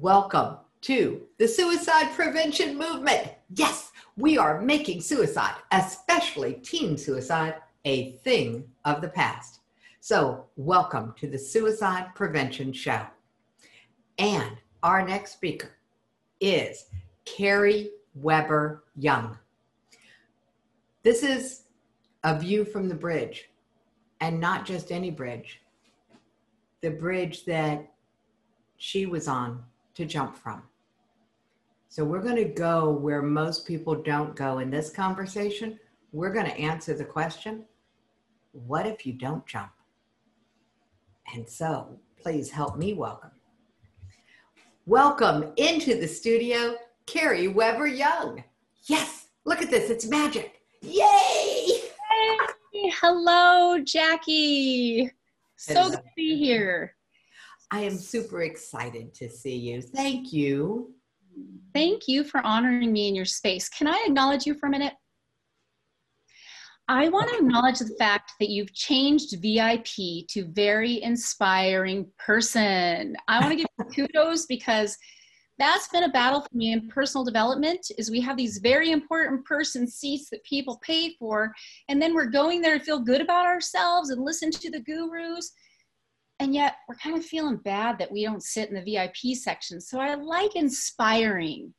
Welcome to the suicide prevention movement. Yes, we are making suicide, especially teen suicide, a thing of the past. So, welcome to the Suicide Prevention Show. And our next speaker is Kari Weber Young. This is a view from the bridge, and not just any bridge, the bridge that she was on to jump from. So we're going to go where most people don't go in this conversation. We're going to answer the question what if you don't jump? And so please help me welcome. Welcome into the studio, Kari Weber Young. Yes, look at this, it's magic. Yay! Hey, hello, Jackie. So good to be here. I am super excited to see you. Thank you. Thank you for honoring me in your space. Can I acknowledge you for a minute? I want to acknowledge the fact that you've changed VIP to very inspiring person. I want to give you kudos because that's been a battle for me in personal development is we have these very important person seats that people pay for and then we're going there to feel good about ourselves and listen to the gurus and yet we're kind of feeling bad that we don't sit in the VIP section. So I like inspiring.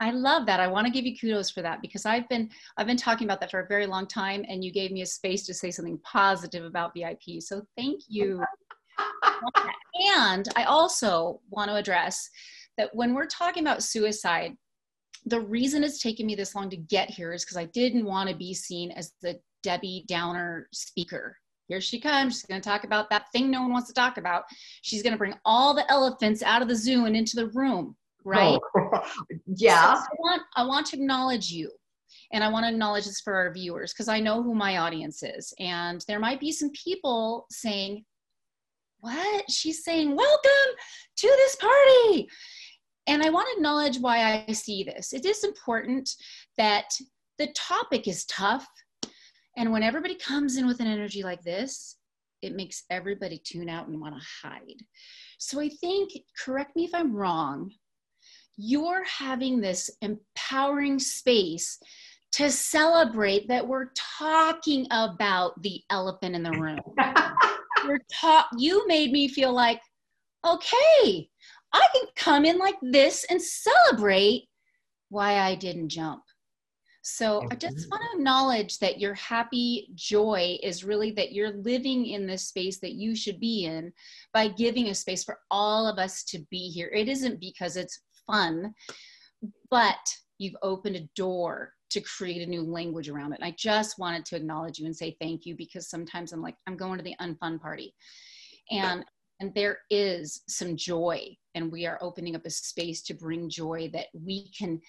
I love that. I want to give you kudos for that because I've been I've been talking about that for a very long time and you gave me a space to say something positive about VIP. So thank you. and I also want to address that when we're talking about suicide, the reason it's taken me this long to get here is because I didn't want to be seen as the Debbie Downer speaker here she comes. She's going to talk about that thing no one wants to talk about. She's going to bring all the elephants out of the zoo and into the room, right? Oh, yeah. So I, want, I want to acknowledge you. And I want to acknowledge this for our viewers because I know who my audience is. And there might be some people saying, What? She's saying, Welcome to this party. And I want to acknowledge why I see this. It is important that the topic is tough and when everybody comes in with an energy like this, it makes everybody tune out and want to hide. So I think, correct me if I'm wrong, you're having this empowering space to celebrate that we're talking about the elephant in the room. we're talk you made me feel like, okay, I can come in like this and celebrate why I didn't jump. So I just mm-hmm. want to acknowledge that your happy joy is really that you're living in this space that you should be in by giving a space for all of us to be here. It isn't because it's fun, but you've opened a door to create a new language around it. And I just wanted to acknowledge you and say thank you because sometimes I'm like, I'm going to the unfun party. And and there is some joy and we are opening up a space to bring joy that we can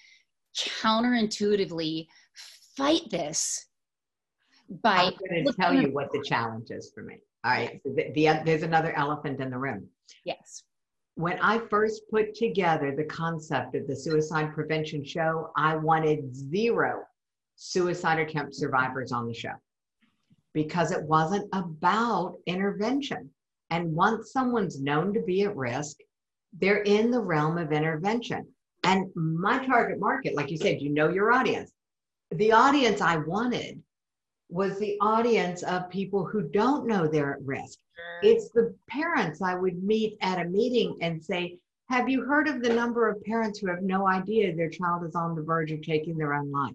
counterintuitively fight this by I'm going to tell you what the challenge is for me. All right, so the, the, there's another elephant in the room. Yes. When I first put together the concept of the suicide prevention show, I wanted zero suicide attempt survivors on the show because it wasn't about intervention. And once someone's known to be at risk, they're in the realm of intervention. And my target market, like you said, you know your audience. The audience I wanted was the audience of people who don't know they're at risk. Sure. It's the parents I would meet at a meeting and say, Have you heard of the number of parents who have no idea their child is on the verge of taking their own life?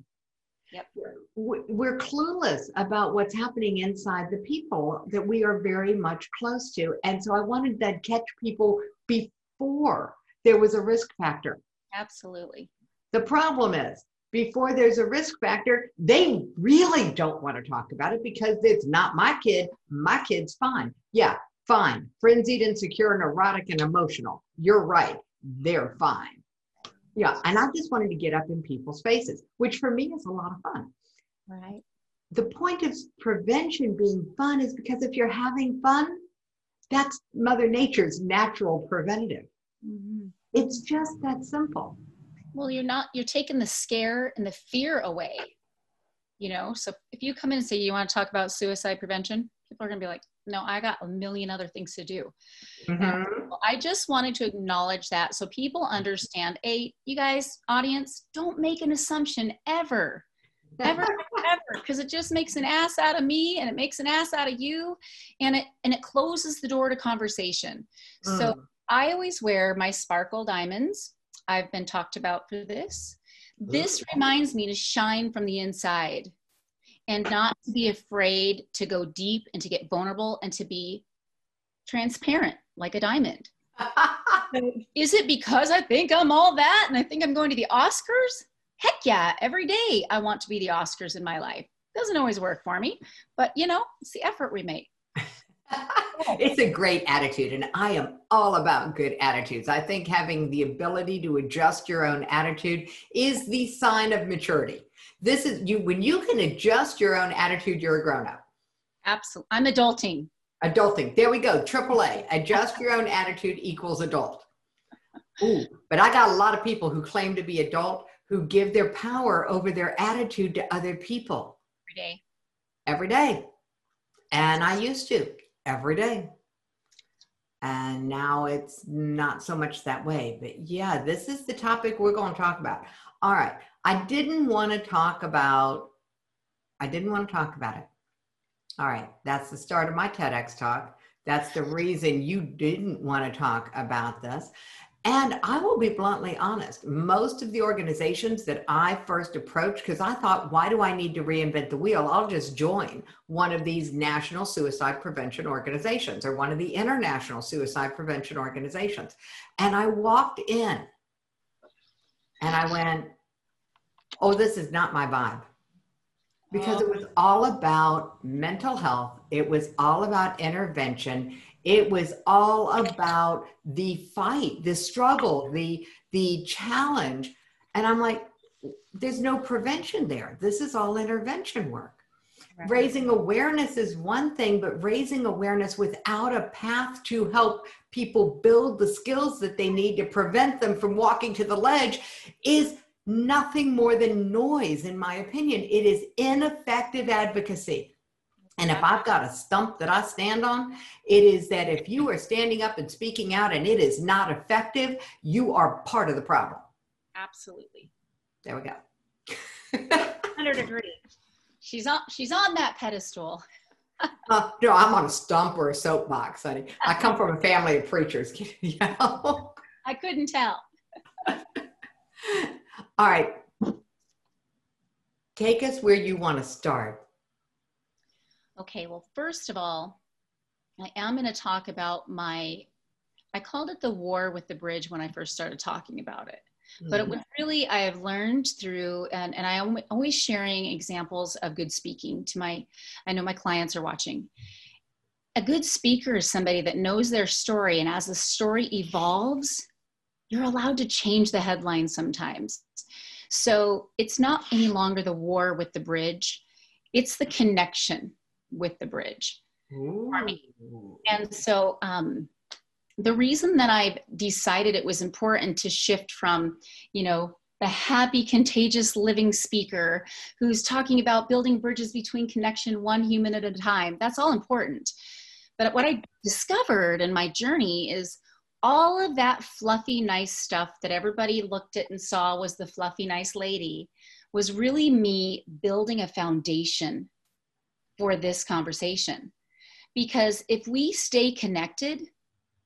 Yep. We're clueless about what's happening inside the people that we are very much close to. And so I wanted to catch people before there was a risk factor. Absolutely. The problem is, before there's a risk factor, they really don't want to talk about it because it's not my kid. My kid's fine. Yeah, fine. Frenzied, insecure, neurotic, and emotional. You're right. They're fine. Yeah. And I just wanted to get up in people's faces, which for me is a lot of fun. Right. The point of prevention being fun is because if you're having fun, that's Mother Nature's natural preventative. Mm-hmm. It's just that simple. Well, you're not, you're taking the scare and the fear away. You know, so if you come in and say you want to talk about suicide prevention, people are going to be like, no, I got a million other things to do. Mhm. I just wanted to acknowledge that so people understand. A, you guys, audience, don't make an assumption ever, ever, ever, because it just makes an ass out of me and it makes an ass out of you, and it and it closes the door to conversation. So Mm. I always wear my sparkle diamonds. I've been talked about for this. This reminds me to shine from the inside and not to be afraid to go deep and to get vulnerable and to be transparent like a diamond. Is it because I think I'm all that and I think I'm going to the Oscars? Heck yeah, every day I want to be the Oscars in my life. Doesn't always work for me, but you know, it's the effort we make. it's a great attitude and i am all about good attitudes i think having the ability to adjust your own attitude is the sign of maturity this is you when you can adjust your own attitude you're a grown-up Absolutely. I'm adulting. adulting there we go triple a adjust your own attitude equals adult Ooh, but i got a lot of people who claim to be adult who give their power over their attitude to other people every day. every day. And I used to every day. And now it's not so much that way. But yeah, this is the topic we're going to talk about. All right. I didn't want to talk about, I didn't want to talk about it. All right. That's the start of my TEDx talk. That's the reason you didn't want to talk about this. And I will be bluntly honest, most of the organizations that I first approached, because I thought, why do I need to reinvent the wheel? I'll just join one of these national suicide prevention organizations or one of the international suicide prevention organizations. And I walked in and I went, oh, this is not my vibe. Because it was all about mental health, it was all about intervention, it was all about the fight the struggle the the challenge. And i'm like there's no prevention there. This is all intervention work. Right. raising awareness is one thing but raising awareness without a path to help people build the skills that they need to prevent them from walking to the ledge is nothing more than noise in my opinion. It is ineffective advocacy and if I've got a stump that I stand on, it is that if you are standing up and speaking out and it is not effective, you are part of the problem. Absolutely. There we go. 100 agree. She's on she's on that pedestal. Uh, no, I'm on a stump or a soapbox, honey. I come from a family of preachers. you know? I couldn't tell. All right. Take us where you want to start. Okay, well, first of all, I am going to talk about my, I called it the war with the bridge when I first started talking about it. But it mm-hmm. was really, I have learned through, and, and I am always sharing examples of good speaking to my, I know my clients are watching. A good speaker is somebody that knows their story, and as the story evolves, you're allowed to change the headline sometimes. So it's not any longer the war with the bridge, it's the connection with the bridge. me. And so um, the reason that I've decided it was important to shift from, you know, the happy, contagious living speaker who's talking about building bridges between connection one human at a time, that's all important. But what I discovered in my journey is all of that fluffy, nice stuff that everybody looked at and saw was the fluffy, nice lady was really me building a foundation for this conversation. Because if we stay connected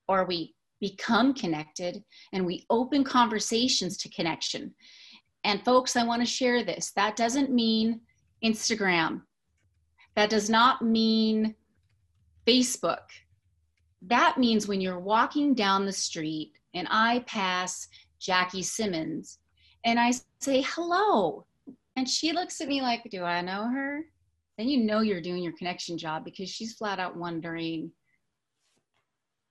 or we become connected and we open conversations to connection, and folks, I want to share this. That doesn't mean Instagram. That does not mean Facebook. That means when you're walking down the street and I pass Jackie Simmons and I say hello, and she looks at me like, Do I know her? Then you know you're doing your connection job because she's flat out wondering.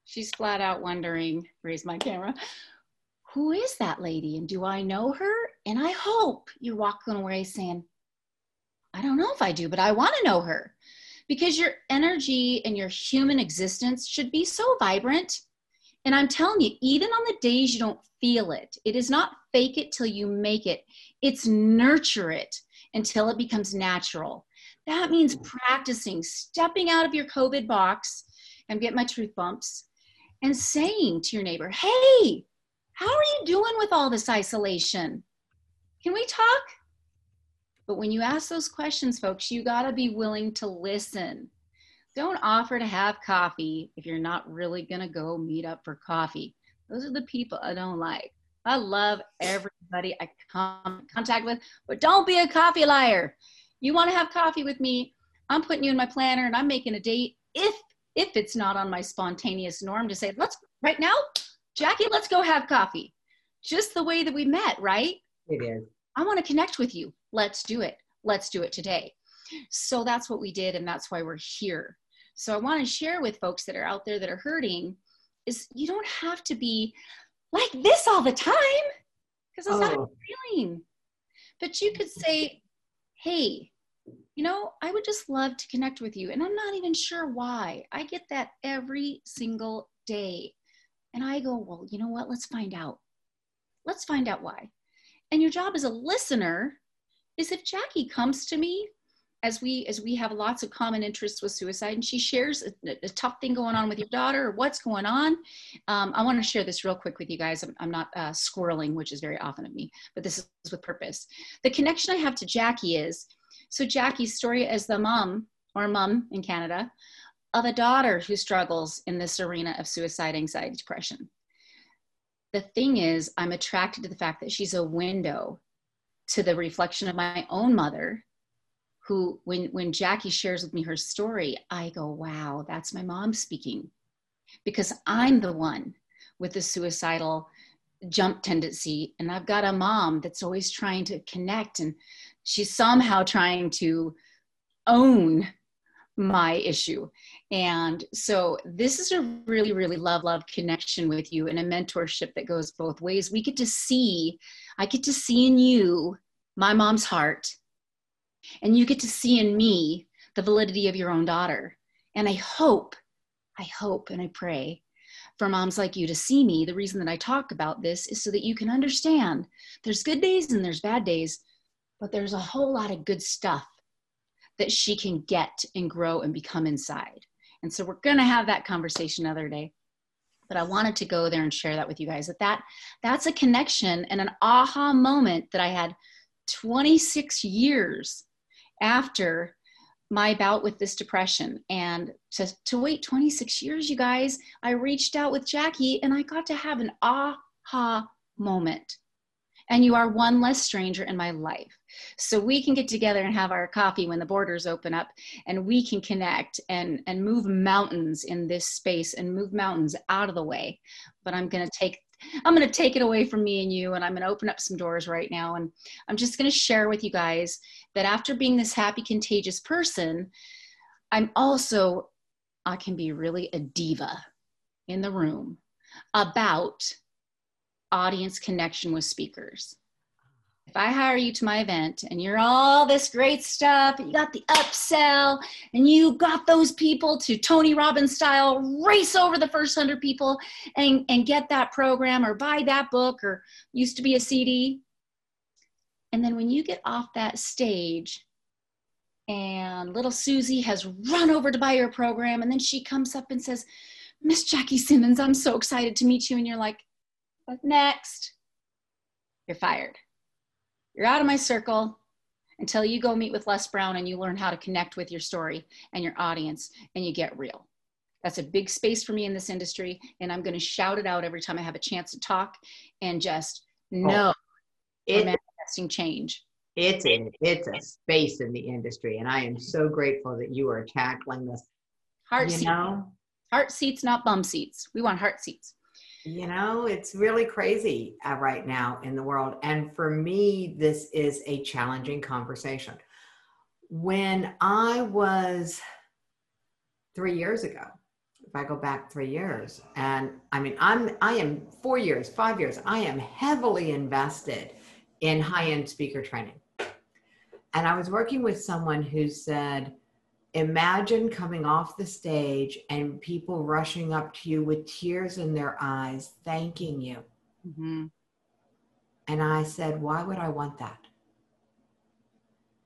She's flat out wondering, raise my camera, who is that lady and do I know her? And I hope you're walking away saying, I don't know if I do, but I want to know her because your energy and your human existence should be so vibrant. And I'm telling you, even on the days you don't feel it, it is not fake it till you make it, it's nurture it until it becomes natural. That means practicing, stepping out of your COVID box and get my truth bumps and saying to your neighbor, Hey, how are you doing with all this isolation? Can we talk? But when you ask those questions, folks, you got to be willing to listen. Don't offer to have coffee if you're not really going to go meet up for coffee. Those are the people I don't like. I love everybody I come contact with, but don't be a coffee liar. You want to have coffee with me? I'm putting you in my planner and I'm making a date if if it's not on my spontaneous norm to say, let's right now, Jackie, let's go have coffee. Just the way that we met, right? It is. I want to connect with you. Let's do it. Let's do it today. So that's what we did, and that's why we're here. So I want to share with folks that are out there that are hurting is you don't have to be like this all the time because that's oh. not a feeling. But you could say, hey, you know, I would just love to connect with you. And I'm not even sure why. I get that every single day. And I go, well, you know what? Let's find out. Let's find out why. And your job as a listener is if Jackie comes to me as we as we have lots of common interests with suicide and she shares a, a tough thing going on with your daughter or what's going on. Um, i want to share this real quick with you guys. I'm, I'm not uh, squirreling which is very often of me but this is with purpose. The connection i have to jackie is so Jackie's story as the mom or mom in Canada of a daughter who struggles in this arena of suicide, anxiety, depression. The thing is, I'm attracted to the fact that she's a window to the reflection of my own mother who when when Jackie shares with me her story, I go, "Wow, that's my mom speaking." Because I'm the one with the suicidal jump tendency and I've got a mom that's always trying to connect and she's somehow trying to own my issue. And so this is a really, really love, love connection with you and a mentorship that goes both ways. We get to see, I get to see in you my mom's heart, and you get to see in me the validity of your own daughter. And I hope, I hope and I pray for moms like you to see me. The reason that I talk about this is so that you can understand there's good days and there's bad days, but there's a whole lot of good stuff that she can get and grow and become inside. And so we're going to have that conversation another day. But I wanted to go there and share that with you guys that, that that's a connection and an aha moment that I had 26 years after my bout with this depression. And to, to wait 26 years, you guys, I reached out with Jackie and I got to have an aha moment and you are one less stranger in my life. So we can get together and have our coffee when the borders open up and we can connect and, and move mountains in this space and move mountains out of the way. But I'm going to take I'm going to take it away from me and you, and I'm going to open up some doors right now. And I'm just going to share with you guys that after being this happy, contagious person, I'm also, I can be really a diva in the room about audience connection with speakers. If I hire you to my event and you're all this great stuff, you got the upsell, and you got those people to Tony Robbins style race over the first hundred people and, and get that program or buy that book or used to be a CD. And then when you get off that stage and little Susie has run over to buy your program, and then she comes up and says, Miss Jackie Simmons, I'm so excited to meet you. And you're like, what next, you're fired. You're out of my circle until you go meet with Les Brown and you learn how to connect with your story and your audience and you get real. That's a big space for me in this industry. And I'm going to shout it out every time I have a chance to talk and just oh, know oh, manifesting change. It's a, it's a space in the industry. And I am so grateful that you are tackling this. Heart you seats. Know? Heart seats, not bum seats. We want heart seats you know it's really crazy uh, right now in the world. And for me this is a challenging conversation. When i was three years ago if i go back three years and i mean i'm i am four years five years i am heavily invested in high-end speaker training. And i was working with someone who said imagine coming off the stage and people rushing up to you with tears in their eyes, thanking you. Mm-hmm. And I said, Why would I want that?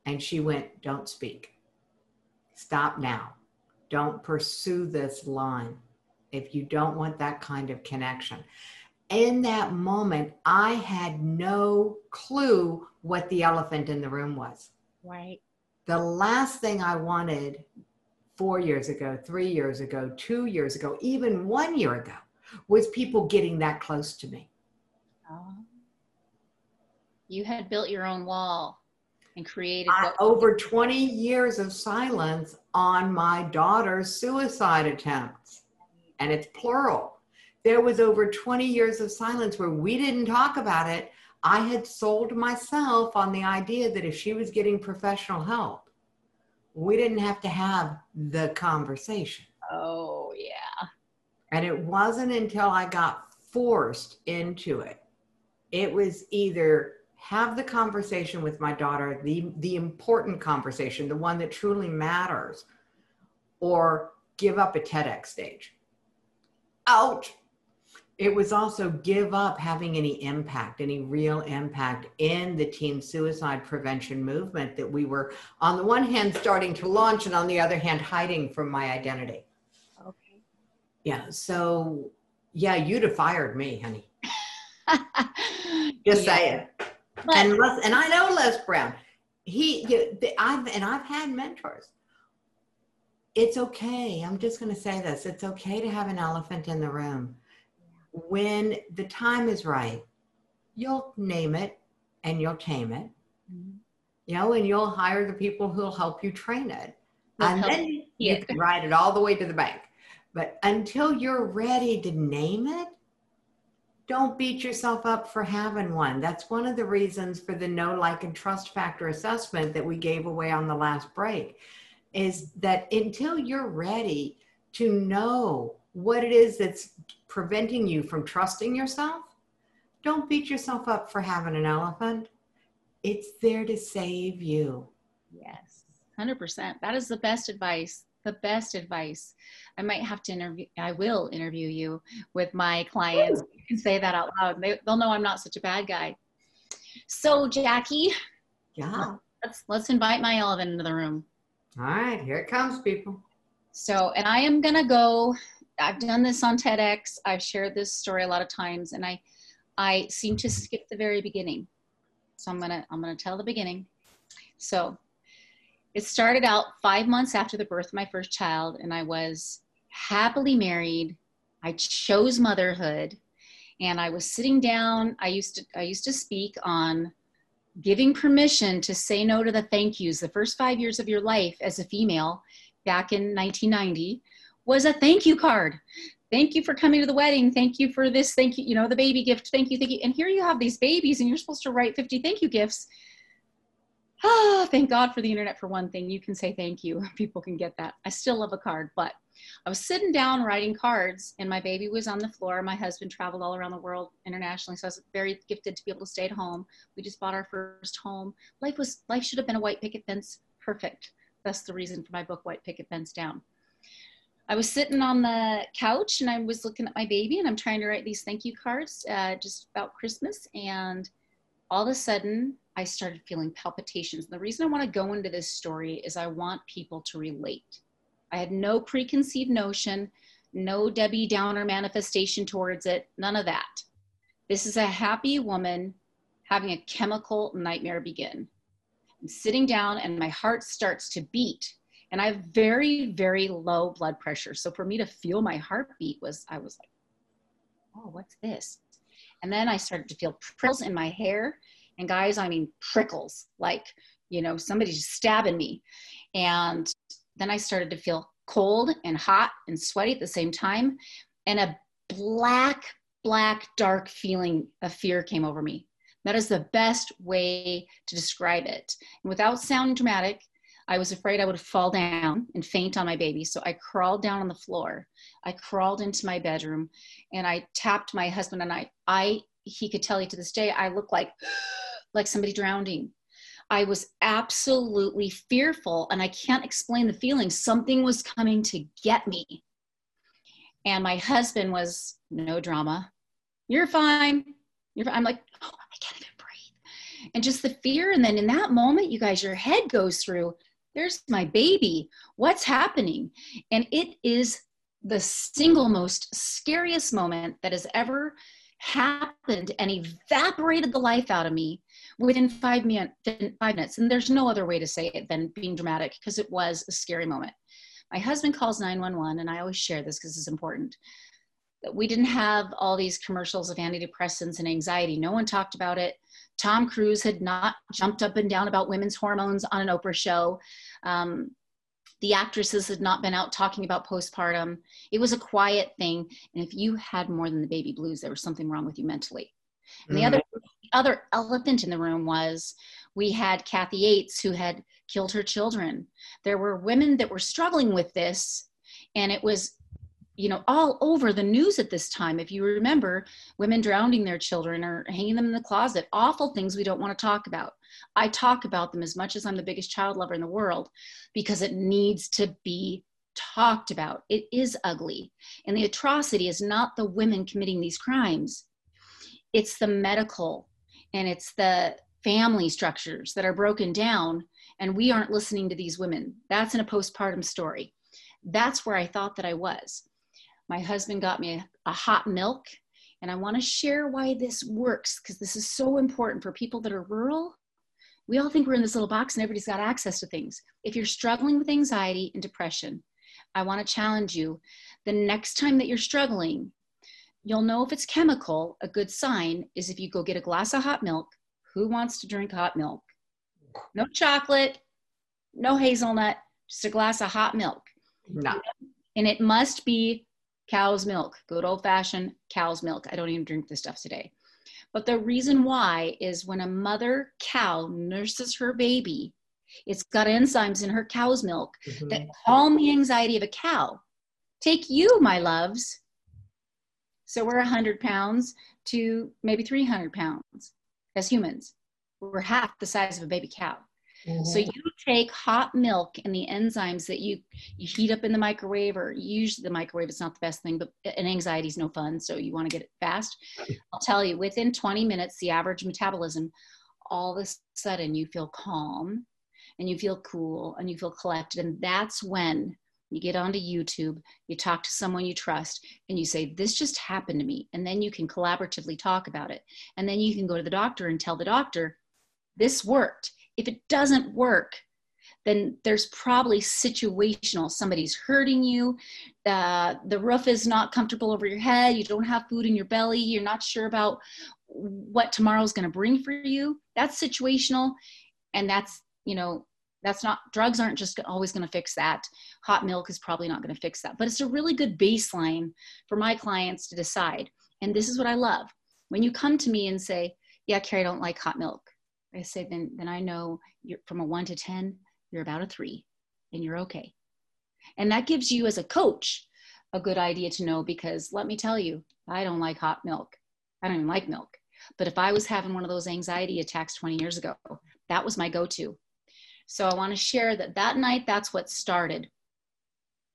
And she went, Don't speak. stop now. Don't pursue this line if you don't want that kind of connection. In that moment, I had no clue what the elephant in the room was. Right. The last thing I wanted four years ago, three years ago, two years ago, even one year ago, was people getting that close to me. Oh. You had built your own wall and created I, over 20 years of silence on my daughter's suicide attempts, and it's plural. There was over 20 years of silence where we didn't talk about it. I had sold myself on the idea that if she was getting professional help, we didn't have to have the conversation. Oh, yeah. And it wasn't until I got forced into it. It was either have the conversation with my daughter, the, the important conversation, the one that truly matters, or give up a TEDx stage. Ouch. It was also give up having any impact, any real impact in the teen suicide prevention movement that we were, on the one hand, starting to launch, and on the other hand, hiding from my identity. Okay. Yeah. So, yeah, you'd have fired me, honey. Just yeah. saying. But, and Les, and I know Les Brown. He, you, I've and I've had mentors. It's okay. I'm just going to say this. It's okay to have an elephant in the room. When the time is right, you'll name it and you'll tame it. Mm-hmm. You know, and you'll hire the people who'll help you train it. They'll and then you can ride it all the way to the bank. But until you're ready to name it, don't beat yourself up for having one. That's one of the reasons for the no like, and trust factor assessment that we gave away on the last break is that until you're ready to know what it is that's preventing you from trusting yourself, don't beat yourself up for having an elephant. It's there to save you. Yes, 100%. That is the best advice the best advice. I might have to interview, I will interview you with my clients. Ooh. You can say that out loud. They, they'll know I'm not such a bad guy. So, Jackie. Yeah. Let's, let's invite my elephant into the room. All right, here it comes, people. So, and I am going to go. I've done this on TEDx. I've shared this story a lot of times, and I, I seem to skip the very beginning. So I'm gonna, I'm gonna tell the beginning. So it started out five months after the birth of my first child, and I was happily married. I chose motherhood, and I was sitting down. I used to I used to speak on giving permission to say no to the thank yous. The first five years of your life as a female, back in 1990, was a thank you card. Thank you for coming to the wedding. Thank you for this. Thank you, you know, the baby gift. Thank you, thank you. And here you have these babies, and you're supposed to write 50 thank you gifts ah, thank God for the internet for one thing. You can say thank you. People can get that. I still love a card, but I was sitting down writing cards and my baby was on the floor. My husband traveled all around the world internationally. So I was very gifted to be able to stay at home. We just bought our first home. Life was, life should have been a white picket fence. Perfect. That's the reason for my book, White Picket Fence Down. I was sitting on the couch and I was looking at my baby and I'm trying to write these thank you cards uh, just about Christmas. And all of a sudden, I started feeling palpitations. And the reason I want to go into this story is I want people to relate. I had no preconceived notion, no Debbie Downer manifestation towards it, none of that. This is a happy woman having a chemical nightmare begin. I'm sitting down and my heart starts to beat and I have very, very low blood pressure. So for me to feel my heartbeat was, I was like, oh, what's this? And then I started to feel prickles in my hair and guys, I mean, prickles, like, you know, somebody just stabbing me. And then I started to feel cold and hot and sweaty at the same time. And a black, black, dark feeling of fear came over me. That is the best way to describe it. And without sounding dramatic, I was afraid I would fall down and faint on my baby. So I crawled down on the floor. I crawled into my bedroom and I tapped my husband and I, I, he could tell you to this day, I look like like somebody drowning. I was absolutely fearful and I can't explain the feeling. Something was coming to get me. And my husband was no drama. You're fine. You're fine. I'm like, oh, I can't even breathe. And just the fear. And then in that moment, you guys, your head goes through, there's my baby. What's happening? And it is the single most scariest moment that has ever happened and evaporated the life out of me within five, min- five minutes. And there's no other way to say it than being dramatic because it was a scary moment. My husband calls 911, and I always share this because it's important. We didn't have all these commercials of antidepressants and anxiety. No one talked about it. Tom Cruise had not jumped up and down about women's hormones on an Oprah show. Um, the actresses had not been out talking about postpartum. It was a quiet thing. And if you had more than the baby blues, there was something wrong with you mentally. And the mm. other other elephant in the room was we had Kathy Yates who had killed her children. There were women that were struggling with this, and it was you know all over the news at this time. If you remember women drowning their children or hanging them in the closet awful things we don't want to talk about. I talk about them as much as i'm the biggest child lover in the world because it needs to be talked about. It is ugly and the atrocity is not the women committing these crimes. It's the medical and it's the family structures that are broken down and we aren't listening to these women. That's in a postpartum story. That's where i thought that i was my husband got me a, a hot milk and i want to share why this works because this is so important for people that are rural. We all think we're in this little box and everybody's got access to things. If you're struggling with anxiety and depression i want to challenge you the next time that you're struggling you'll know if it's chemical a good sign is if you go get a glass of hot milk who wants to drink hot milk? No chocolate no hazelnut just a glass of hot milk. No. and it must be cow's milk, good old fashioned cow's milk. I don't even drink this stuff today. But the reason why is when a mother cow nurses her baby, it's got enzymes in her cow's milk mm-hmm. that calm the anxiety of a cow. Take you, my loves. So we're 100 pounds to maybe 300 pounds as humans. We're half the size of a baby cow. Mm-hmm. So you take hot milk and the enzymes that you you heat up in the microwave, or usually the microwave is not the best thing, but an anxiety is no fun, so you want to get it fast. I'll tell you, within 20 minutes, the average metabolism, all of a sudden you feel calm, and you feel cool, and you feel collected, and that's when you get onto YouTube, you talk to someone you trust, and you say, This just happened to me. And then you can collaboratively talk about it. And then you can go to the doctor and tell the doctor, This worked. If it doesn't work, then there's probably situational. Somebody's hurting you. Uh, the roof is not comfortable over your head. You don't have food in your belly. You're not sure about what tomorrow's going to bring for you. That's situational. And that's, you know, that's not, drugs aren't just always going to fix that. Hot milk is probably not going to fix that. But it's a really good baseline for my clients to decide. And this is what I love. When you come to me and say, yeah, Kari, I don't like hot milk. I say, then, then I know you're from a one to 10, you're about a three and you're okay. And that gives you as a coach a good idea to know because let me tell you, I don't like hot milk. I don't even like milk. But if I was having one of those anxiety attacks 20 years ago, that was my go to. So I want to share that that night, that's what started.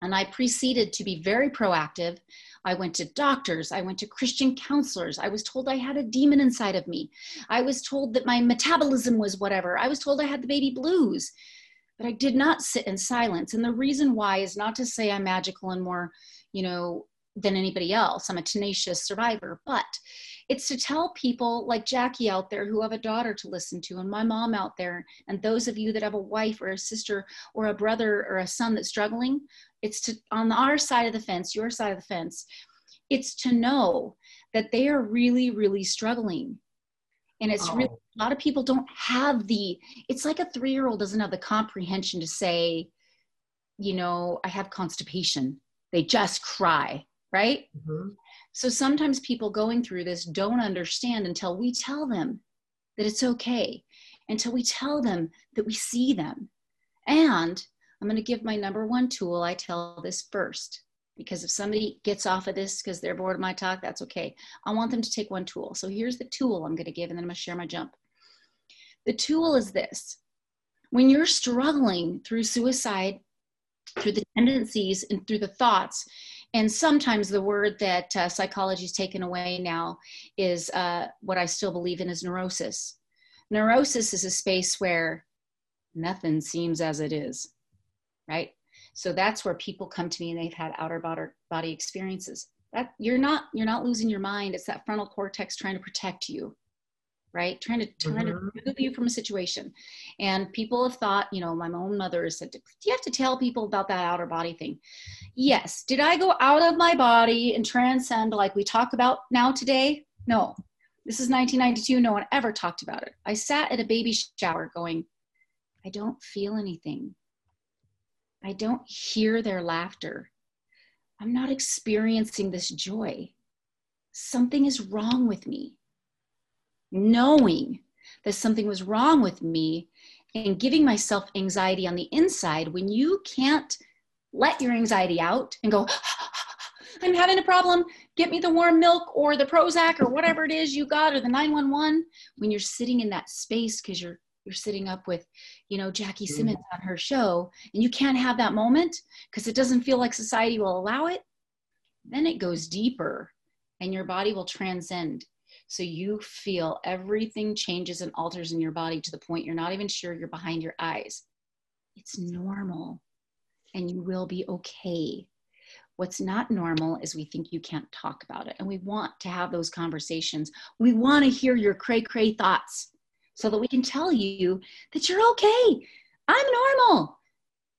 And I proceeded to be very proactive. I went to doctors. I went to Christian counselors. I was told I had a demon inside of me. I was told that my metabolism was whatever. I was told I had the baby blues. But I did not sit in silence. And the reason why is not to say I'm magical and more, you know, than anybody else. I'm a tenacious survivor, but it's to tell people like Jackie out there who have a daughter to listen to, and my mom out there, and those of you that have a wife or a sister or a brother or a son that's struggling, it's to on our side of the fence, your side of the fence, it's to know that they are really, really struggling. And it's oh. really, a lot of people don't have the, it's like a three year old doesn't have the comprehension to say, you know, I have constipation. They just cry, right? Mm-hmm. So sometimes people going through this don't understand until we tell them that it's okay, until we tell them that we see them. And I'm going to give my number one tool. I tell this first because if somebody gets off of this because they're bored of my talk, that's okay. I want them to take one tool. So here's the tool I'm going to give, and then I'm going to share my jump. The tool is this when you're struggling through suicide, through the tendencies, and through the thoughts, and sometimes the word that uh, psychology has taken away now is uh, what I still believe in is neurosis. Neurosis is a space where nothing seems as it is, right? So that's where people come to me and they've had outer body experiences. That you're not you're not losing your mind. It's that frontal cortex trying to protect you, right? Trying to trying mm-hmm. to remove you from a situation. And people have thought, you know, my own mother has said, "Do you have to tell people about that outer body thing?" Yes. Did I go out of my body and transcend like we talk about now today? No. This is 1992. No one ever talked about it. I sat at a baby shower going, I don't feel anything. I don't hear their laughter. I'm not experiencing this joy. Something is wrong with me. Knowing that something was wrong with me and giving myself anxiety on the inside when you can't let your anxiety out and go, I'm having a problem. Get me the warm milk or the Prozac or whatever it is you got or the 911 when you're sitting in that space because you're you're sitting up with you know jackie mm. simmons on her show and you can't have that moment because it doesn't feel like society will allow it then it goes deeper and your body will transcend so you feel everything changes and alters in your body to the point you're not even sure you're behind your eyes it's normal and you will be okay What's not normal is we think you can't talk about it. And we want to have those conversations. We want to hear your cray cray thoughts so that we can tell you that you're okay. I'm normal.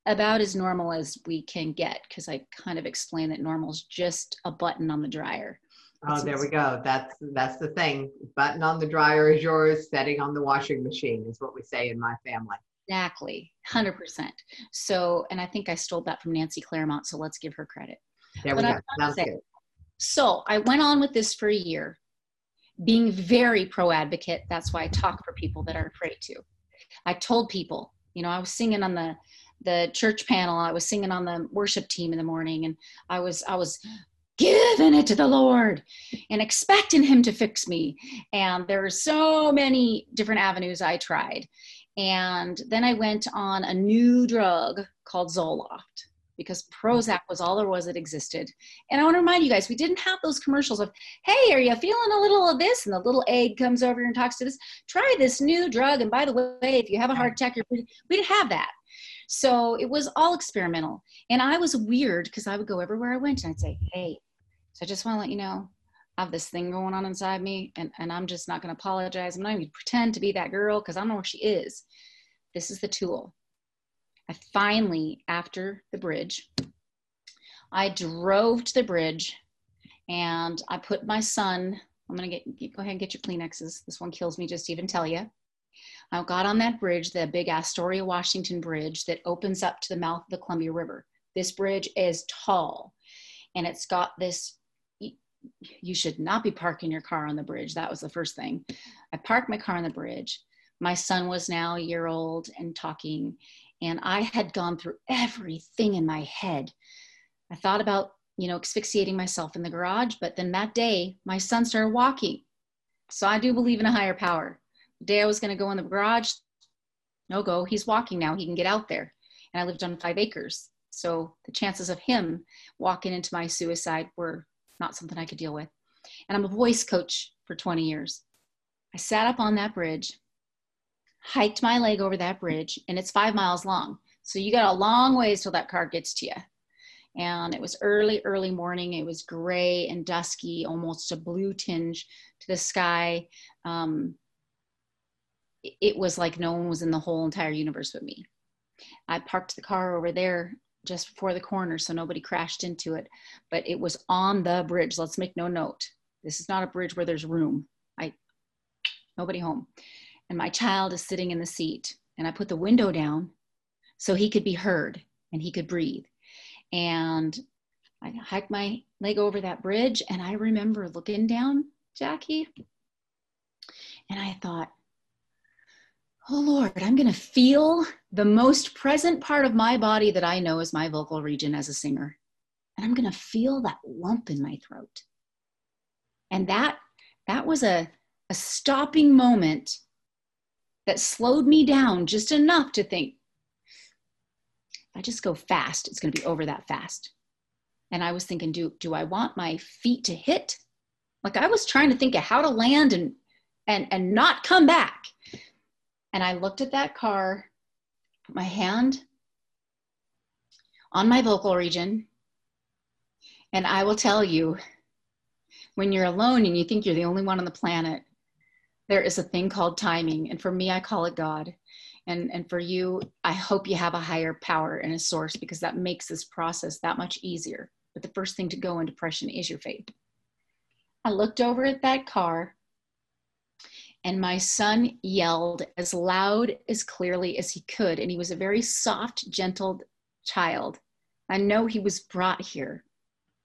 About as normal as we can get, because I kind of explained that normal is just a button on the dryer. Oh, there we go. That's that's the thing. Button on the dryer is yours. Setting on the washing machine is what we say in my family. Exactly, hundred percent. So, and I think I stole that from Nancy Claremont. So let's give her credit. There we go. Sounds say. So I went on with this for a year, being very pro advocate. That's why I talk for people that are afraid to. I told people, you know, I was singing on the the church panel. I was singing on the worship team in the morning, and I was I was giving it to the Lord and expecting Him to fix me. And there were so many different avenues I tried. And then I went on a new drug called Zoloft because mm-hmm. Prozac was all there was that existed. And I want to remind you guys, we didn't have those commercials of, hey, are you feeling a little of this? And the little egg comes over and talks to this. Try this new drug. And by the way, if you have a heart attack, we didn't have that. So it was all experimental. And I was weird because I would go everywhere I went and I'd say, hey, so I just want to let you know, I have this thing going on inside me and, and I'm just not going to apologize. I'm not even pretend to be that girl because I don't know where she is. This is the tool I finally, after the bridge, I drove to the bridge and I put my son, I'm going to get, go ahead and get your Kleenexes. This one kills me just to even tell you. I got on that bridge, the big Astoria, Washington bridge that opens up to the mouth of the Columbia River. This bridge is tall and it's got this you should not be parking your car on the bridge. That was the first thing. I parked my car on the bridge. My son was now a year old and talking, and I had gone through everything in my head. I thought about, you know, asphyxiating myself in the garage, but then that day, my son started walking. So I do believe in a higher power. The day I was going to go in the garage, no go. He's walking now. He can get out there. And I lived on five acres. So the chances of him walking into my suicide were not something I could deal with. And I'm a voice coach for 20 years. I sat up on that bridge hiked my leg over that bridge, and it's five miles long. So you got a long ways till that car gets to you. And it was early, early morning. It was gray and dusky, almost a blue tinge to the sky. Um, it was like no one was in the whole entire universe but me. I parked the car over there just before the corner so nobody crashed into it, but it was on the bridge. Let's make no note. This is not a bridge where there's room. I nobody home and my child is sitting in the seat and i put the window down so he could be heard and he could breathe. And i hiked my leg over that bridge and i remember looking down jackie and i thought oh lord i'm going to feel the most present part of my body that i know is my vocal region as a singer. And i'm going to feel that lump in my throat. And that that was a, a stopping moment that slowed me down just enough to think, if I just go fast, it's going to be over that fast. And I was thinking, do, do I want my feet to hit? Like I was trying to think of how to land and, and, and not come back. And I looked at that car put my hand on my vocal region. And I will tell you, when you're alone and you think you're the only one on the planet, there is a thing called timing. And for me, I call it God. And, and for you, I hope you have a higher power and a source because that makes this process that much easier. But the first thing to go in depression is your faith. I looked over at that car and my son yelled as loud as clearly as he could and he was a very soft gentle child i know he was brought here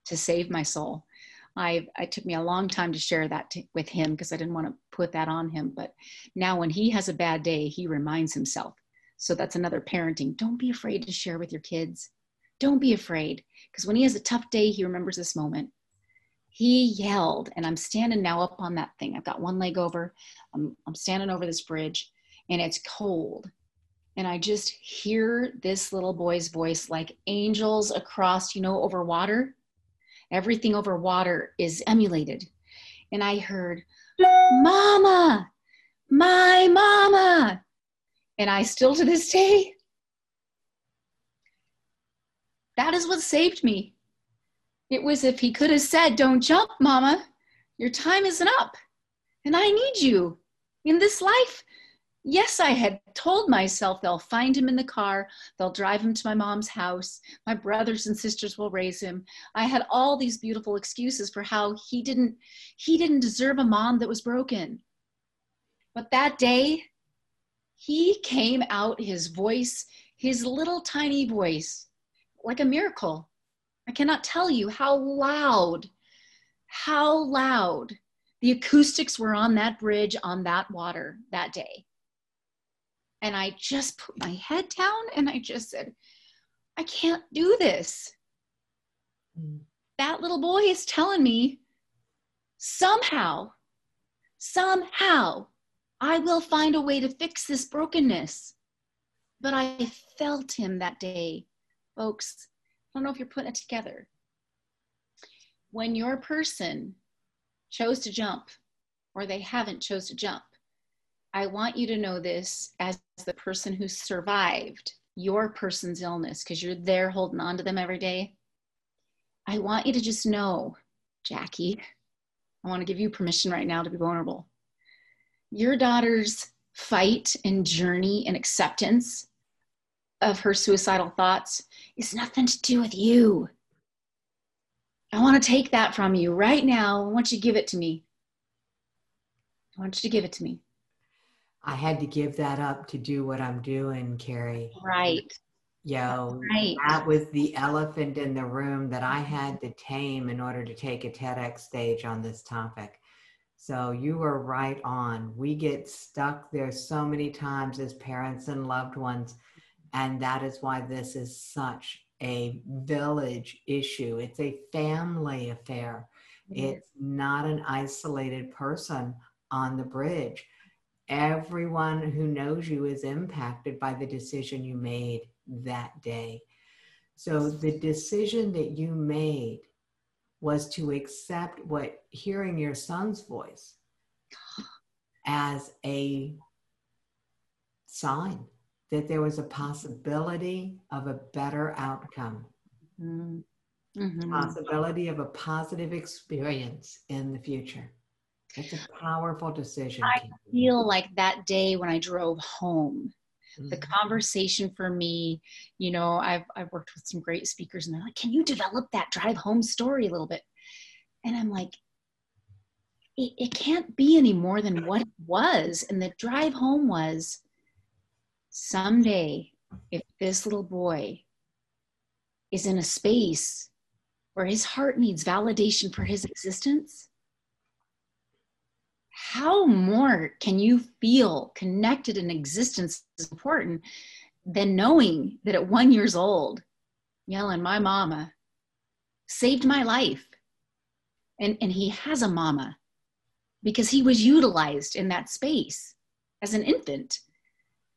to save my soul i it took me a long time to share that to, with him because i didn't want to put that on him but now when he has a bad day he reminds himself. So that's another parenting. Don't be afraid to share with your kids. Don't be afraid because when he has a tough day he remembers this moment. He yelled and i'm standing now up on that thing. I've got one leg over. I'm, I'm standing over this bridge and it's cold. And i just hear this little boy's voice like angels across you know over water everything over water is emulated and i heard mama my mama and i still to this day that is what saved me it was if he could have said, Don't jump, mama. Your time isn't up. And I need you in this life. Yes, I had told myself they'll find him in the car, they'll drive him to my mom's house, my brothers and sisters will raise him. I had all these beautiful excuses for how he didn't he didn't deserve a mom that was broken. But that day, he came out his voice, his little tiny voice, like a miracle. I cannot tell you how loud, how loud the acoustics were on that bridge on that water that day. And I just put my head down and I just said, I can't do this. Mm. That little boy is telling me somehow, somehow, I will find a way to fix this brokenness. But I felt him that day, folks. I don't know if you're putting it together. When your person chose to jump or they haven't chose to jump, I want you to know this as the person who survived your person's illness because you're there holding on to them every day. I want you to just know, Jackie, I want to give you permission right now to be vulnerable. Your daughter's fight and journey and acceptance of her suicidal thoughts is nothing to do with you. I want to take that from you right now. I want you to give it to me. I want you to give it to me. I had to give that up to do what I'm doing, Kari. Right. Yo, right. that was the elephant in the room that I had to tame in order to take a TEDx stage on this topic. So you were right on. We get stuck there so many times as parents and loved ones and that is why this is such a village issue. It's a family affair. It's not an isolated person on the bridge. Everyone who knows you is impacted by the decision you made that day. So the decision that you made was to accept what hearing your son's voice as a sign that there was a possibility of a better outcome, mm-hmm. possibility of a positive experience in the future. It's a powerful decision. I feel like that day when I drove home, mm-hmm. the conversation for me, you know, I've, I've worked with some great speakers and they're like, can you develop that drive home story a little bit? And I'm like, it, it can't be any more than what it was. And the drive home was, someday, if this little boy is in a space where his heart needs validation for his existence, how more can you feel connected in existence is important than knowing that at one years old, yelling, my mama saved my life. And, and he has a mama because he was utilized in that space as an infant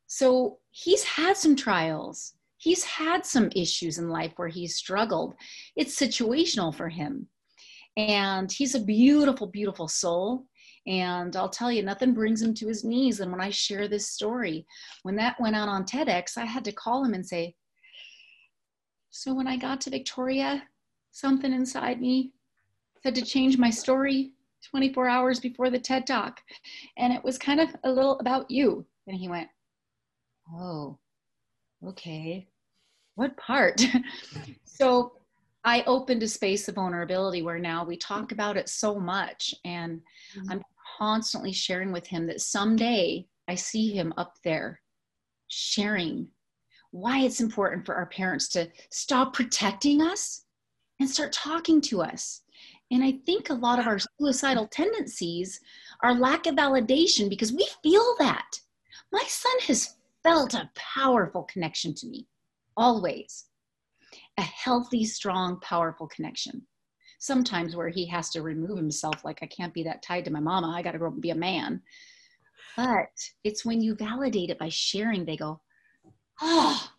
so he's had some trials. He's had some issues in life where he's struggled. It's situational for him. And he's a beautiful, beautiful soul. And I'll tell you, nothing brings him to his knees than when I share this story. When that went out on TEDx, I had to call him and say, So when I got to Victoria, something inside me said to change my story 24 hours before the TED Talk. And it was kind of a little about you. And he went, Oh, okay. What part? so I opened a space of vulnerability where now we talk about it so much. And mm-hmm. I'm constantly sharing with him that someday I see him up there sharing why it's important for our parents to stop protecting us and start talking to us. And I think a lot of our suicidal tendencies are lack of validation because we feel that. My son has felt a powerful connection to me, always a healthy, strong, powerful connection. Sometimes where he has to remove himself, like, I can't be that tied to my mama, I got to grow up and be a man. But it's when you validate it by sharing, they go, Oh,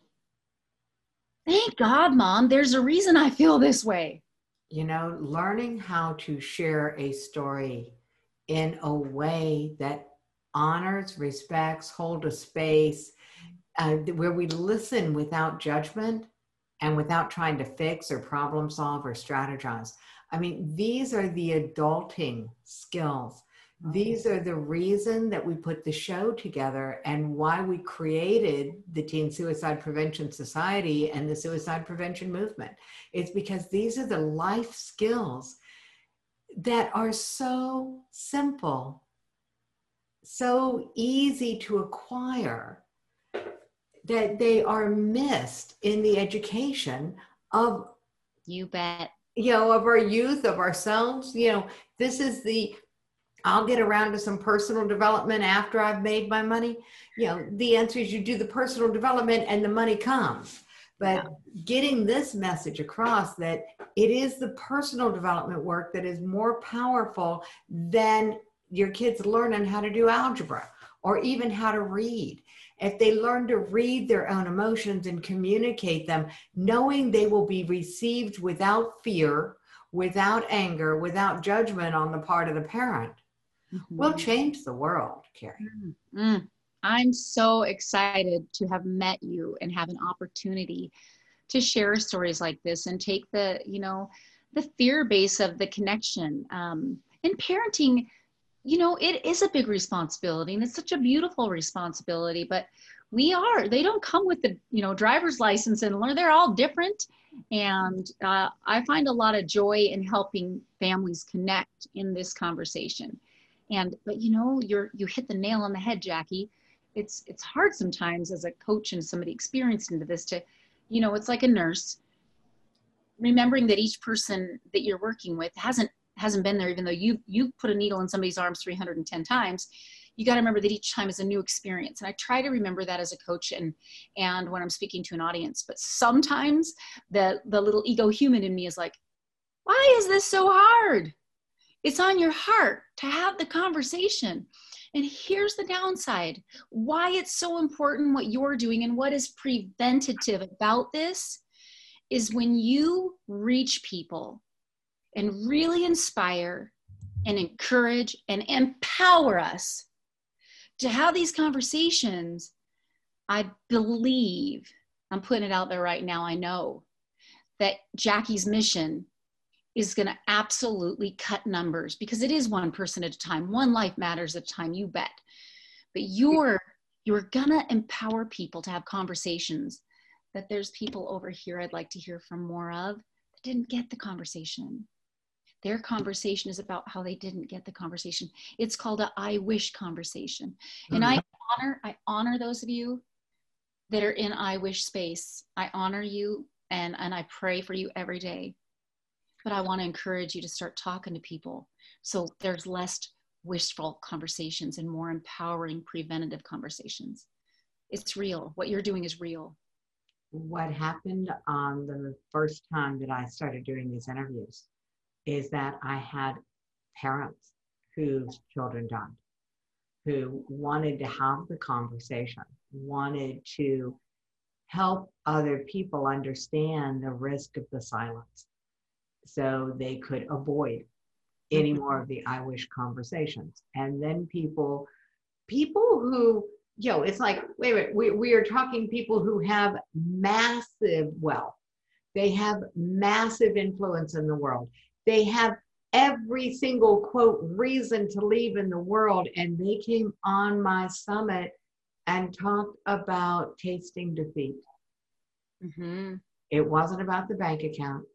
thank God, mom, there's a reason I feel this way. You know, learning how to share a story in a way that honors, respects, hold a space, uh, where we listen without judgment and without trying to fix or problem solve or strategize. I mean, these are the adulting skills. Oh. These are the reason that we put the show together and why we created the Teen Suicide Prevention Society and the suicide prevention movement. It's because these are the life skills that are so simple, so easy to acquire that they are missed in the education of you bet. you know of our youth of ourselves. You know this is the i'll get around to some personal development after i've made my money. You know the answer is you do the personal development and the money comes. But yeah. getting this message across that it is the personal development work that is more powerful than your kids learning how to do algebra or even how to read if they learn to read their own emotions and communicate them, knowing they will be received without fear, without anger, without judgment on the part of the parent, mm-hmm. will change the world, Kari. Mm-hmm. I'm so excited to have met you and have an opportunity to share stories like this and take the, you know, the fear base of the connection. Um, in parenting, you know, it is a big responsibility and it's such a beautiful responsibility, but we are, they don't come with the, you know, driver's license and learn, they're all different. And uh, I find a lot of joy in helping families connect in this conversation. And, but you know, you're, you hit the nail on the head, Jackie. It's, it's hard sometimes as a coach and somebody experienced into this to, you know, it's like a nurse remembering that each person that you're working with hasn't hasn't been there even though you you put a needle in somebody's arms 310 times you got to remember that each time is a new experience. And i try to remember that as a coach and and when i'm speaking to an audience. But sometimes the the little ego human in me is like why is this so hard? It's on your heart to have the conversation. And here's the downside. Why it's so important what you're doing and what is preventative about this is when you reach people and really inspire and encourage and empower us to have these conversations, I believe, I'm putting it out there right now, I know that Jackie's mission is going to absolutely cut numbers because it is one person at a time, one life matters at a time, you bet. But you're you're going to empower people to have conversations that there's people over here I'd like to hear from more of that didn't get the conversation their conversation is about how they didn't get the conversation. It's called a I wish conversation. And I mm-hmm. honor, I honor those of you that are in I wish space. I honor you and, and I pray for you every day. But I want to encourage you to start talking to people so there's less wishful conversations and more empowering preventative conversations. It's real. What you're doing is real. What happened on the first time that I started doing these interviews is that I had parents whose children died, who wanted to have the conversation, wanted to help other people understand the risk of the silence so they could avoid any mm-hmm. more of the I wish conversations. And then people, people who, you know, it's like, wait, wait, we, we are talking people who have massive wealth. They have massive influence in the world. They have every single quote reason to leave in the world. And they came on my summit and talked about tasting defeat. Mm-hmm. It wasn't about the bank account.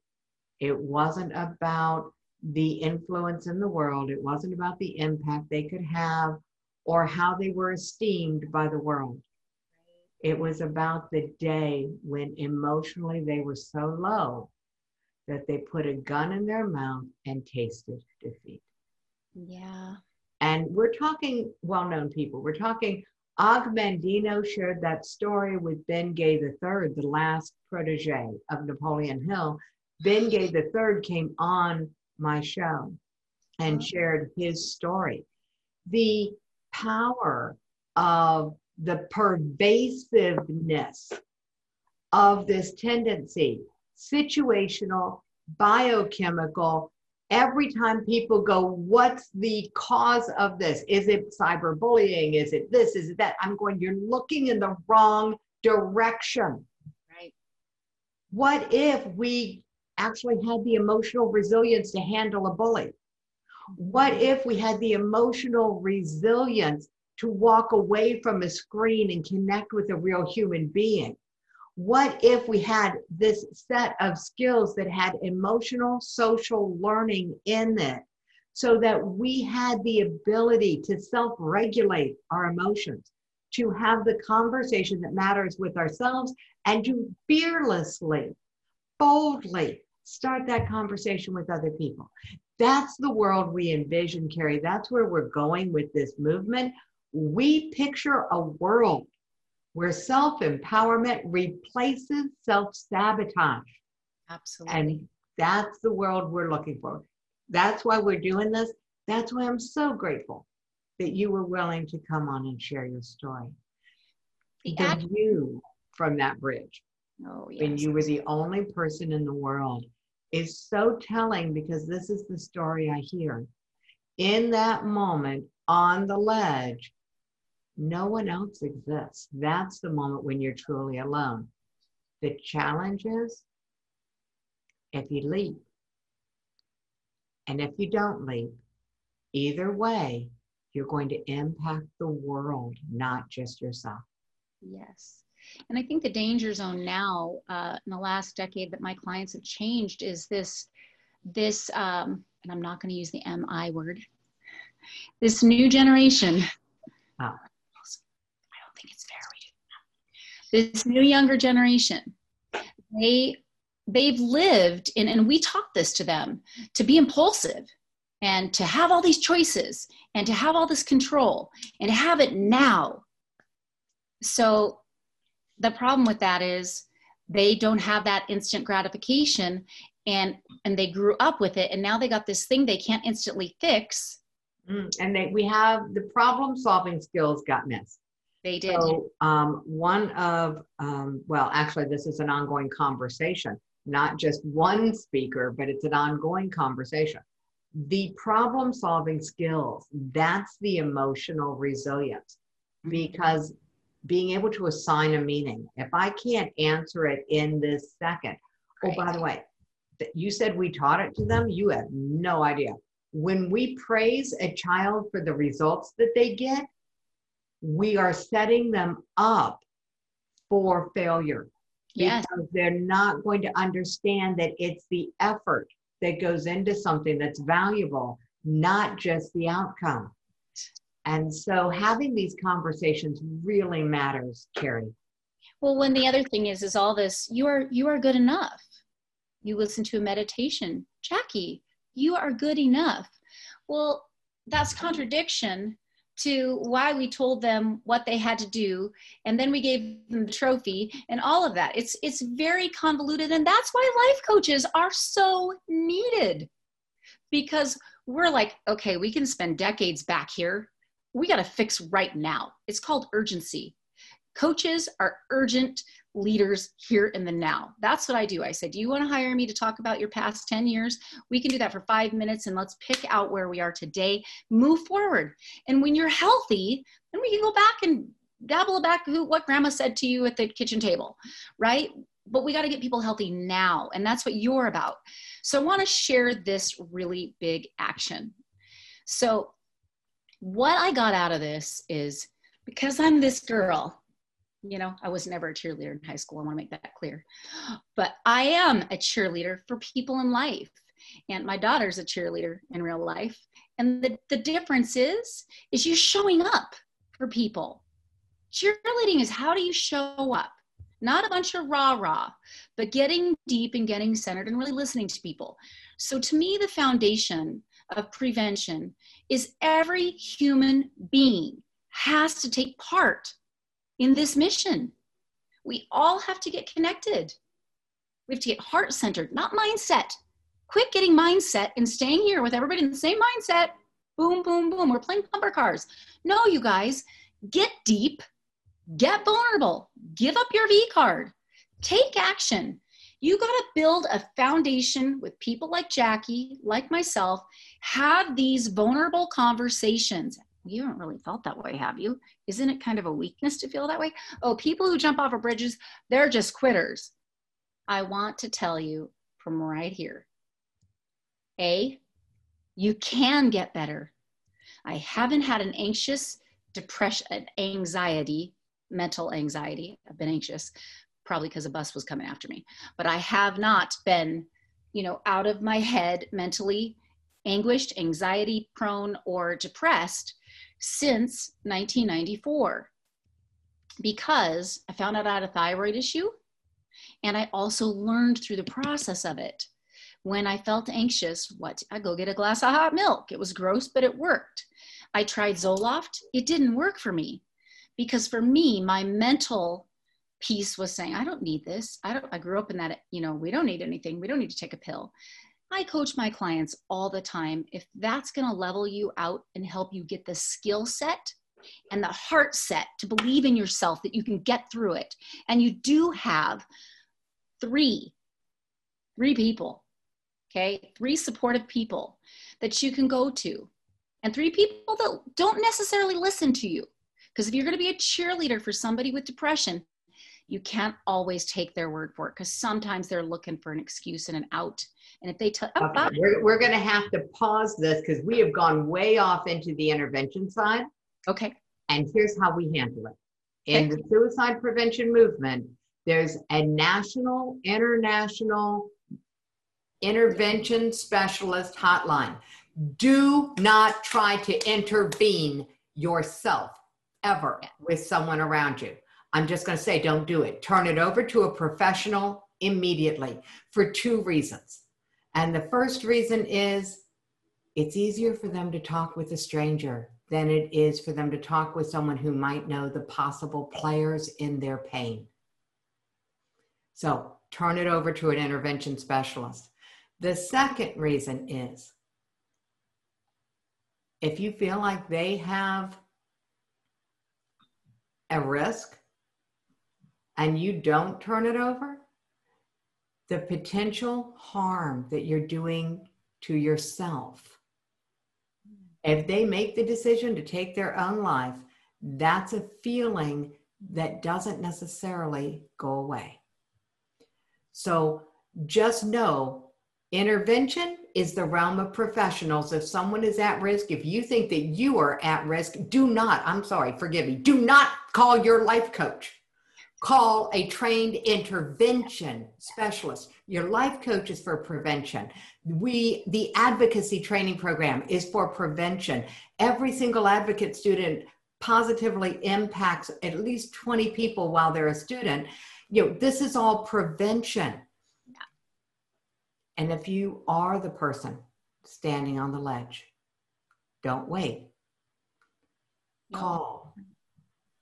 It wasn't about the influence in the world. It wasn't about the impact they could have or how they were esteemed by the world. It was about the day when emotionally they were so low that they put a gun in their mouth and tasted defeat. Yeah. And we're talking well known people. We're talking Og Mandino shared that story with Ben Gay III, the last protege of Napoleon Hill. Ben Gay III came on my show and oh. shared his story. The power of the pervasiveness of this tendency, situational, biochemical, every time people go, What's the cause of this? Is it cyberbullying? Is it this? Is it that? I'm going, You're looking in the wrong direction. Right. What if we actually had the emotional resilience to handle a bully? What if we had the emotional resilience to walk away from a screen and connect with a real human being? What if we had this set of skills that had emotional, social learning in it so that we had the ability to self regulate our emotions, to have the conversation that matters with ourselves, and to fearlessly, boldly start that conversation with other people? That's the world we envision, Kari. That's where we're going with this movement. We picture a world where self empowerment replaces self sabotage. Absolutely. And that's the world we're looking for. That's why we're doing this. That's why I'm so grateful that you were willing to come on and share your story. The, the view from that bridge, oh, yes. when you were the only person in the world, is so telling because this is the story I hear. In that moment on the ledge, no one else exists. That's the moment when you're truly alone. The challenge is if you leap and if you don't leap, either way, you're going to impact the world, not just yourself. Yes. And I think the danger zone now, uh, in the last decade, that my clients have changed is this, this, um, and I'm not going to use the MI word, this new generation. Oh think it's fair. This new younger generation, they they've lived in, and we taught this to them to be impulsive and to have all these choices and to have all this control and have it now. So the problem with that is they don't have that instant gratification and and they grew up with it and now they got this thing they can't instantly fix. Mm, and they, we have the problem solving skills got missed they did. So, um, one of, um, well, actually, this is an ongoing conversation, not just one speaker, but it's an ongoing conversation. The problem solving skills, that's the emotional resilience mm-hmm. because being able to assign a meaning, if I can't answer it in this second, oh, by the way, you said we taught it to them, you have no idea. When we praise a child for the results that they get, we are setting them up for failure yes. because they're not going to understand that it's the effort that goes into something that's valuable, not just the outcome. And so having these conversations really matters, Kari. Well, when the other thing is, is all this, you are you are good enough. You listen to a meditation, Jackie, you are good enough. Well, that's contradiction to why we told them what they had to do and then we gave them the trophy and all of that. It's it's very convoluted and that's why life coaches are so needed. Because we're like okay we can spend decades back here. We got to fix right now. It's called urgency. Coaches are urgent leaders here in the now. That's what I do. I said, Do you want to hire me to talk about your past 10 years? We can do that for five minutes and let's pick out where we are today, move forward. And when you're healthy, then we can go back and gobble back who, what grandma said to you at the kitchen table, right? But we got to get people healthy now. And that's what you're about. So I want to share this really big action. So, what I got out of this is because I'm this girl, you know, I was never a cheerleader in high school. I want to make that clear. But I am a cheerleader for people in life. And my daughter's a cheerleader in real life. And the, the difference is, is you showing up for people. Cheerleading is how do you show up? Not a bunch of rah rah, but getting deep and getting centered and really listening to people. So to me, the foundation of prevention is every human being has to take part in this mission. We all have to get connected. We have to get heart centered, not mindset. Quit getting mindset and staying here with everybody in the same mindset. Boom, boom, boom. We're playing bumper cars. No, you guys, get deep, get vulnerable, give up your V card, take action. You got to build a foundation with people like Jackie, like myself, have these vulnerable conversations you haven't really felt that way, have you? Isn't it kind of a weakness to feel that way? Oh, people who jump off of bridges, they're just quitters. I want to tell you from right here A, you can get better. I haven't had an anxious depression, anxiety, mental anxiety. I've been anxious, probably because a bus was coming after me, but I have not been, you know, out of my head mentally anguished, anxiety prone, or depressed since 1994 because I found out I had a thyroid issue and I also learned through the process of it. When I felt anxious, what I go get a glass of hot milk. It was gross, but it worked. I tried Zoloft. It didn't work for me because for me, my mental piece was saying, I don't need this. I don't I grew up in that, you know, we don't need anything. We don't need to take a pill. I coach my clients all the time. If that's going to level you out and help you get the skill set and the heart set to believe in yourself that you can get through it, and you do have three, three people, okay, three supportive people that you can go to, and three people that don't necessarily listen to you. Because if you're going to be a cheerleader for somebody with depression, you can't always take their word for it because sometimes they're looking for an excuse and an out. And if they tell, oh, okay. we're, we're going to have to pause this because we have gone way off into the intervention side. Okay. And here's how we handle it. In the suicide prevention movement, there's a national, international intervention specialist hotline. Do not try to intervene yourself ever with someone around you. I'm just going to say, don't do it. Turn it over to a professional immediately for two reasons. And the first reason is it's easier for them to talk with a stranger than it is for them to talk with someone who might know the possible players in their pain. So turn it over to an intervention specialist. The second reason is if you feel like they have a risk and you don't turn it over, the potential harm that you're doing to yourself. If they make the decision to take their own life, that's a feeling that doesn't necessarily go away. So just know intervention is the realm of professionals. If someone is at risk, if you think that you are at risk, do not, I'm sorry, forgive me, do not call your life coach call a trained intervention specialist. Your life coach is for prevention. We, the advocacy training program is for prevention. Every single advocate student positively impacts at least 20 people while they're a student. You know, this is all prevention. And if you are the person standing on the ledge, don't wait. Call.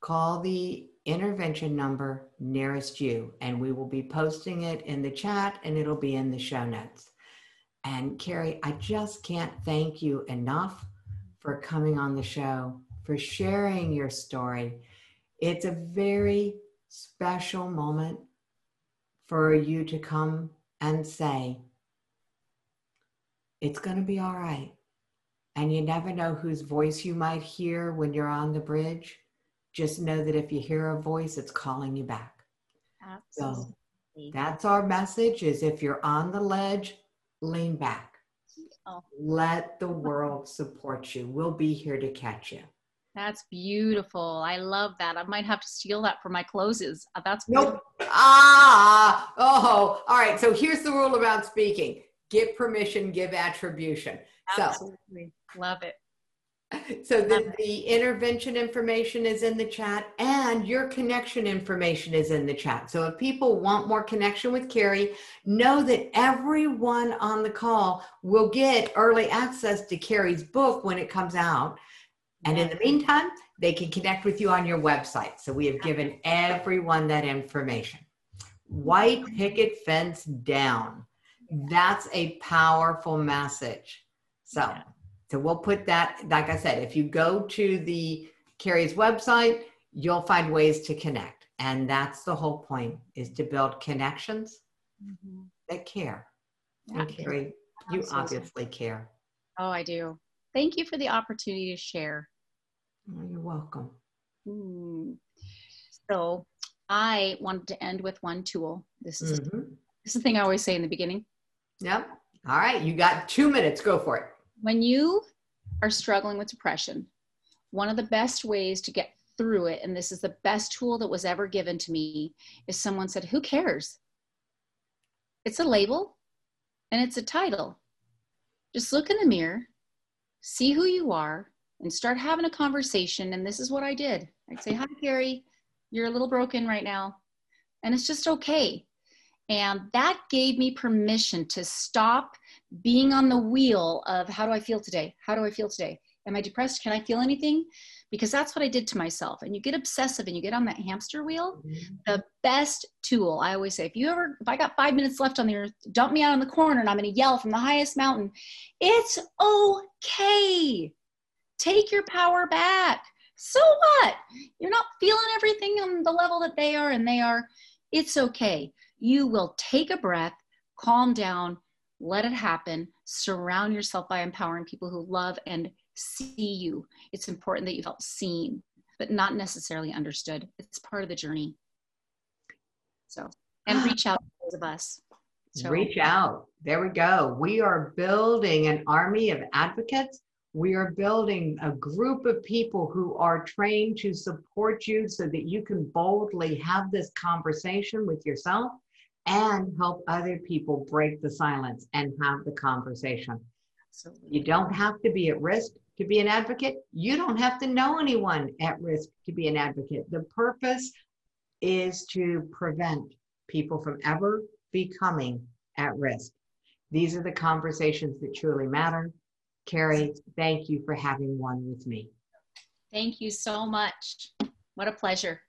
Call the intervention number nearest you. And we will be posting it in the chat and it'll be in the show notes. And Kari, I just can't thank you enough for coming on the show, for sharing your story. It's a very special moment for you to come and say, it's going to be all right. And you never know whose voice you might hear when you're on the bridge. Just know that if you hear a voice, it's calling you back. Absolutely. So that's our message is if you're on the ledge, lean back. Oh. Let the world support you. We'll be here to catch you. That's beautiful. I love that. I might have to steal that for my closes. Uh, that's nope. Ah, oh, all right. So here's the rule about speaking: give permission, give attribution. Absolutely, so, love it. So the, the intervention information is in the chat and your connection information is in the chat. So if people want more connection with Kari, know that everyone on the call will get early access to Kari's book when it comes out. And in the meantime, they can connect with you on your website. So we have given everyone that information. White picket fence down. That's a powerful message. So, so we'll put that, like I said, if you go to the Kari's website, you'll find ways to connect. And that's the whole point is to build connections mm-hmm. that care. And Kari, you obviously care. Oh, I do. Thank you for the opportunity to share. Oh, you're welcome. Hmm. So I wanted to end with one tool. This is mm-hmm. this is the thing I always say in the beginning. Yep. All right, you got two minutes. Go for it. When you are struggling with depression, one of the best ways to get through it, and this is the best tool that was ever given to me, is someone said, Who cares? It's a label and it's a title. Just look in the mirror, see who you are, and start having a conversation. And this is what I did. I'd say, Hi, Kari, you're a little broken right now. And it's just okay. And that gave me permission to stop being on the wheel of how do I feel today? How do I feel today? Am I depressed? Can I feel anything? Because that's what I did to myself. And you get obsessive and you get on that hamster wheel. Mm-hmm. The best tool, I always say, if you ever, if I got five minutes left on the earth, dump me out on the corner and I'm going to yell from the highest mountain, it's okay Take your power back. So what? You're not feeling everything on the level that they are and they are. It's okay. You will take a breath, calm down, let it happen. Surround yourself by empowering people who love and see you. It's important that you felt seen, but not necessarily understood. It's part of the journey. So, and reach out to those of us. So. Reach out. There we go. We are building an army of advocates we are building a group of people who are trained to support you so that you can boldly have this conversation with yourself and help other people break the silence and have the conversation. Absolutely. You don't have to be at risk to be an advocate. You don't have to know anyone at risk to be an advocate. The purpose is to prevent people from ever becoming at risk. These are the conversations that truly matter. Kari, thank you for having one with me. Thank you so much. What a pleasure.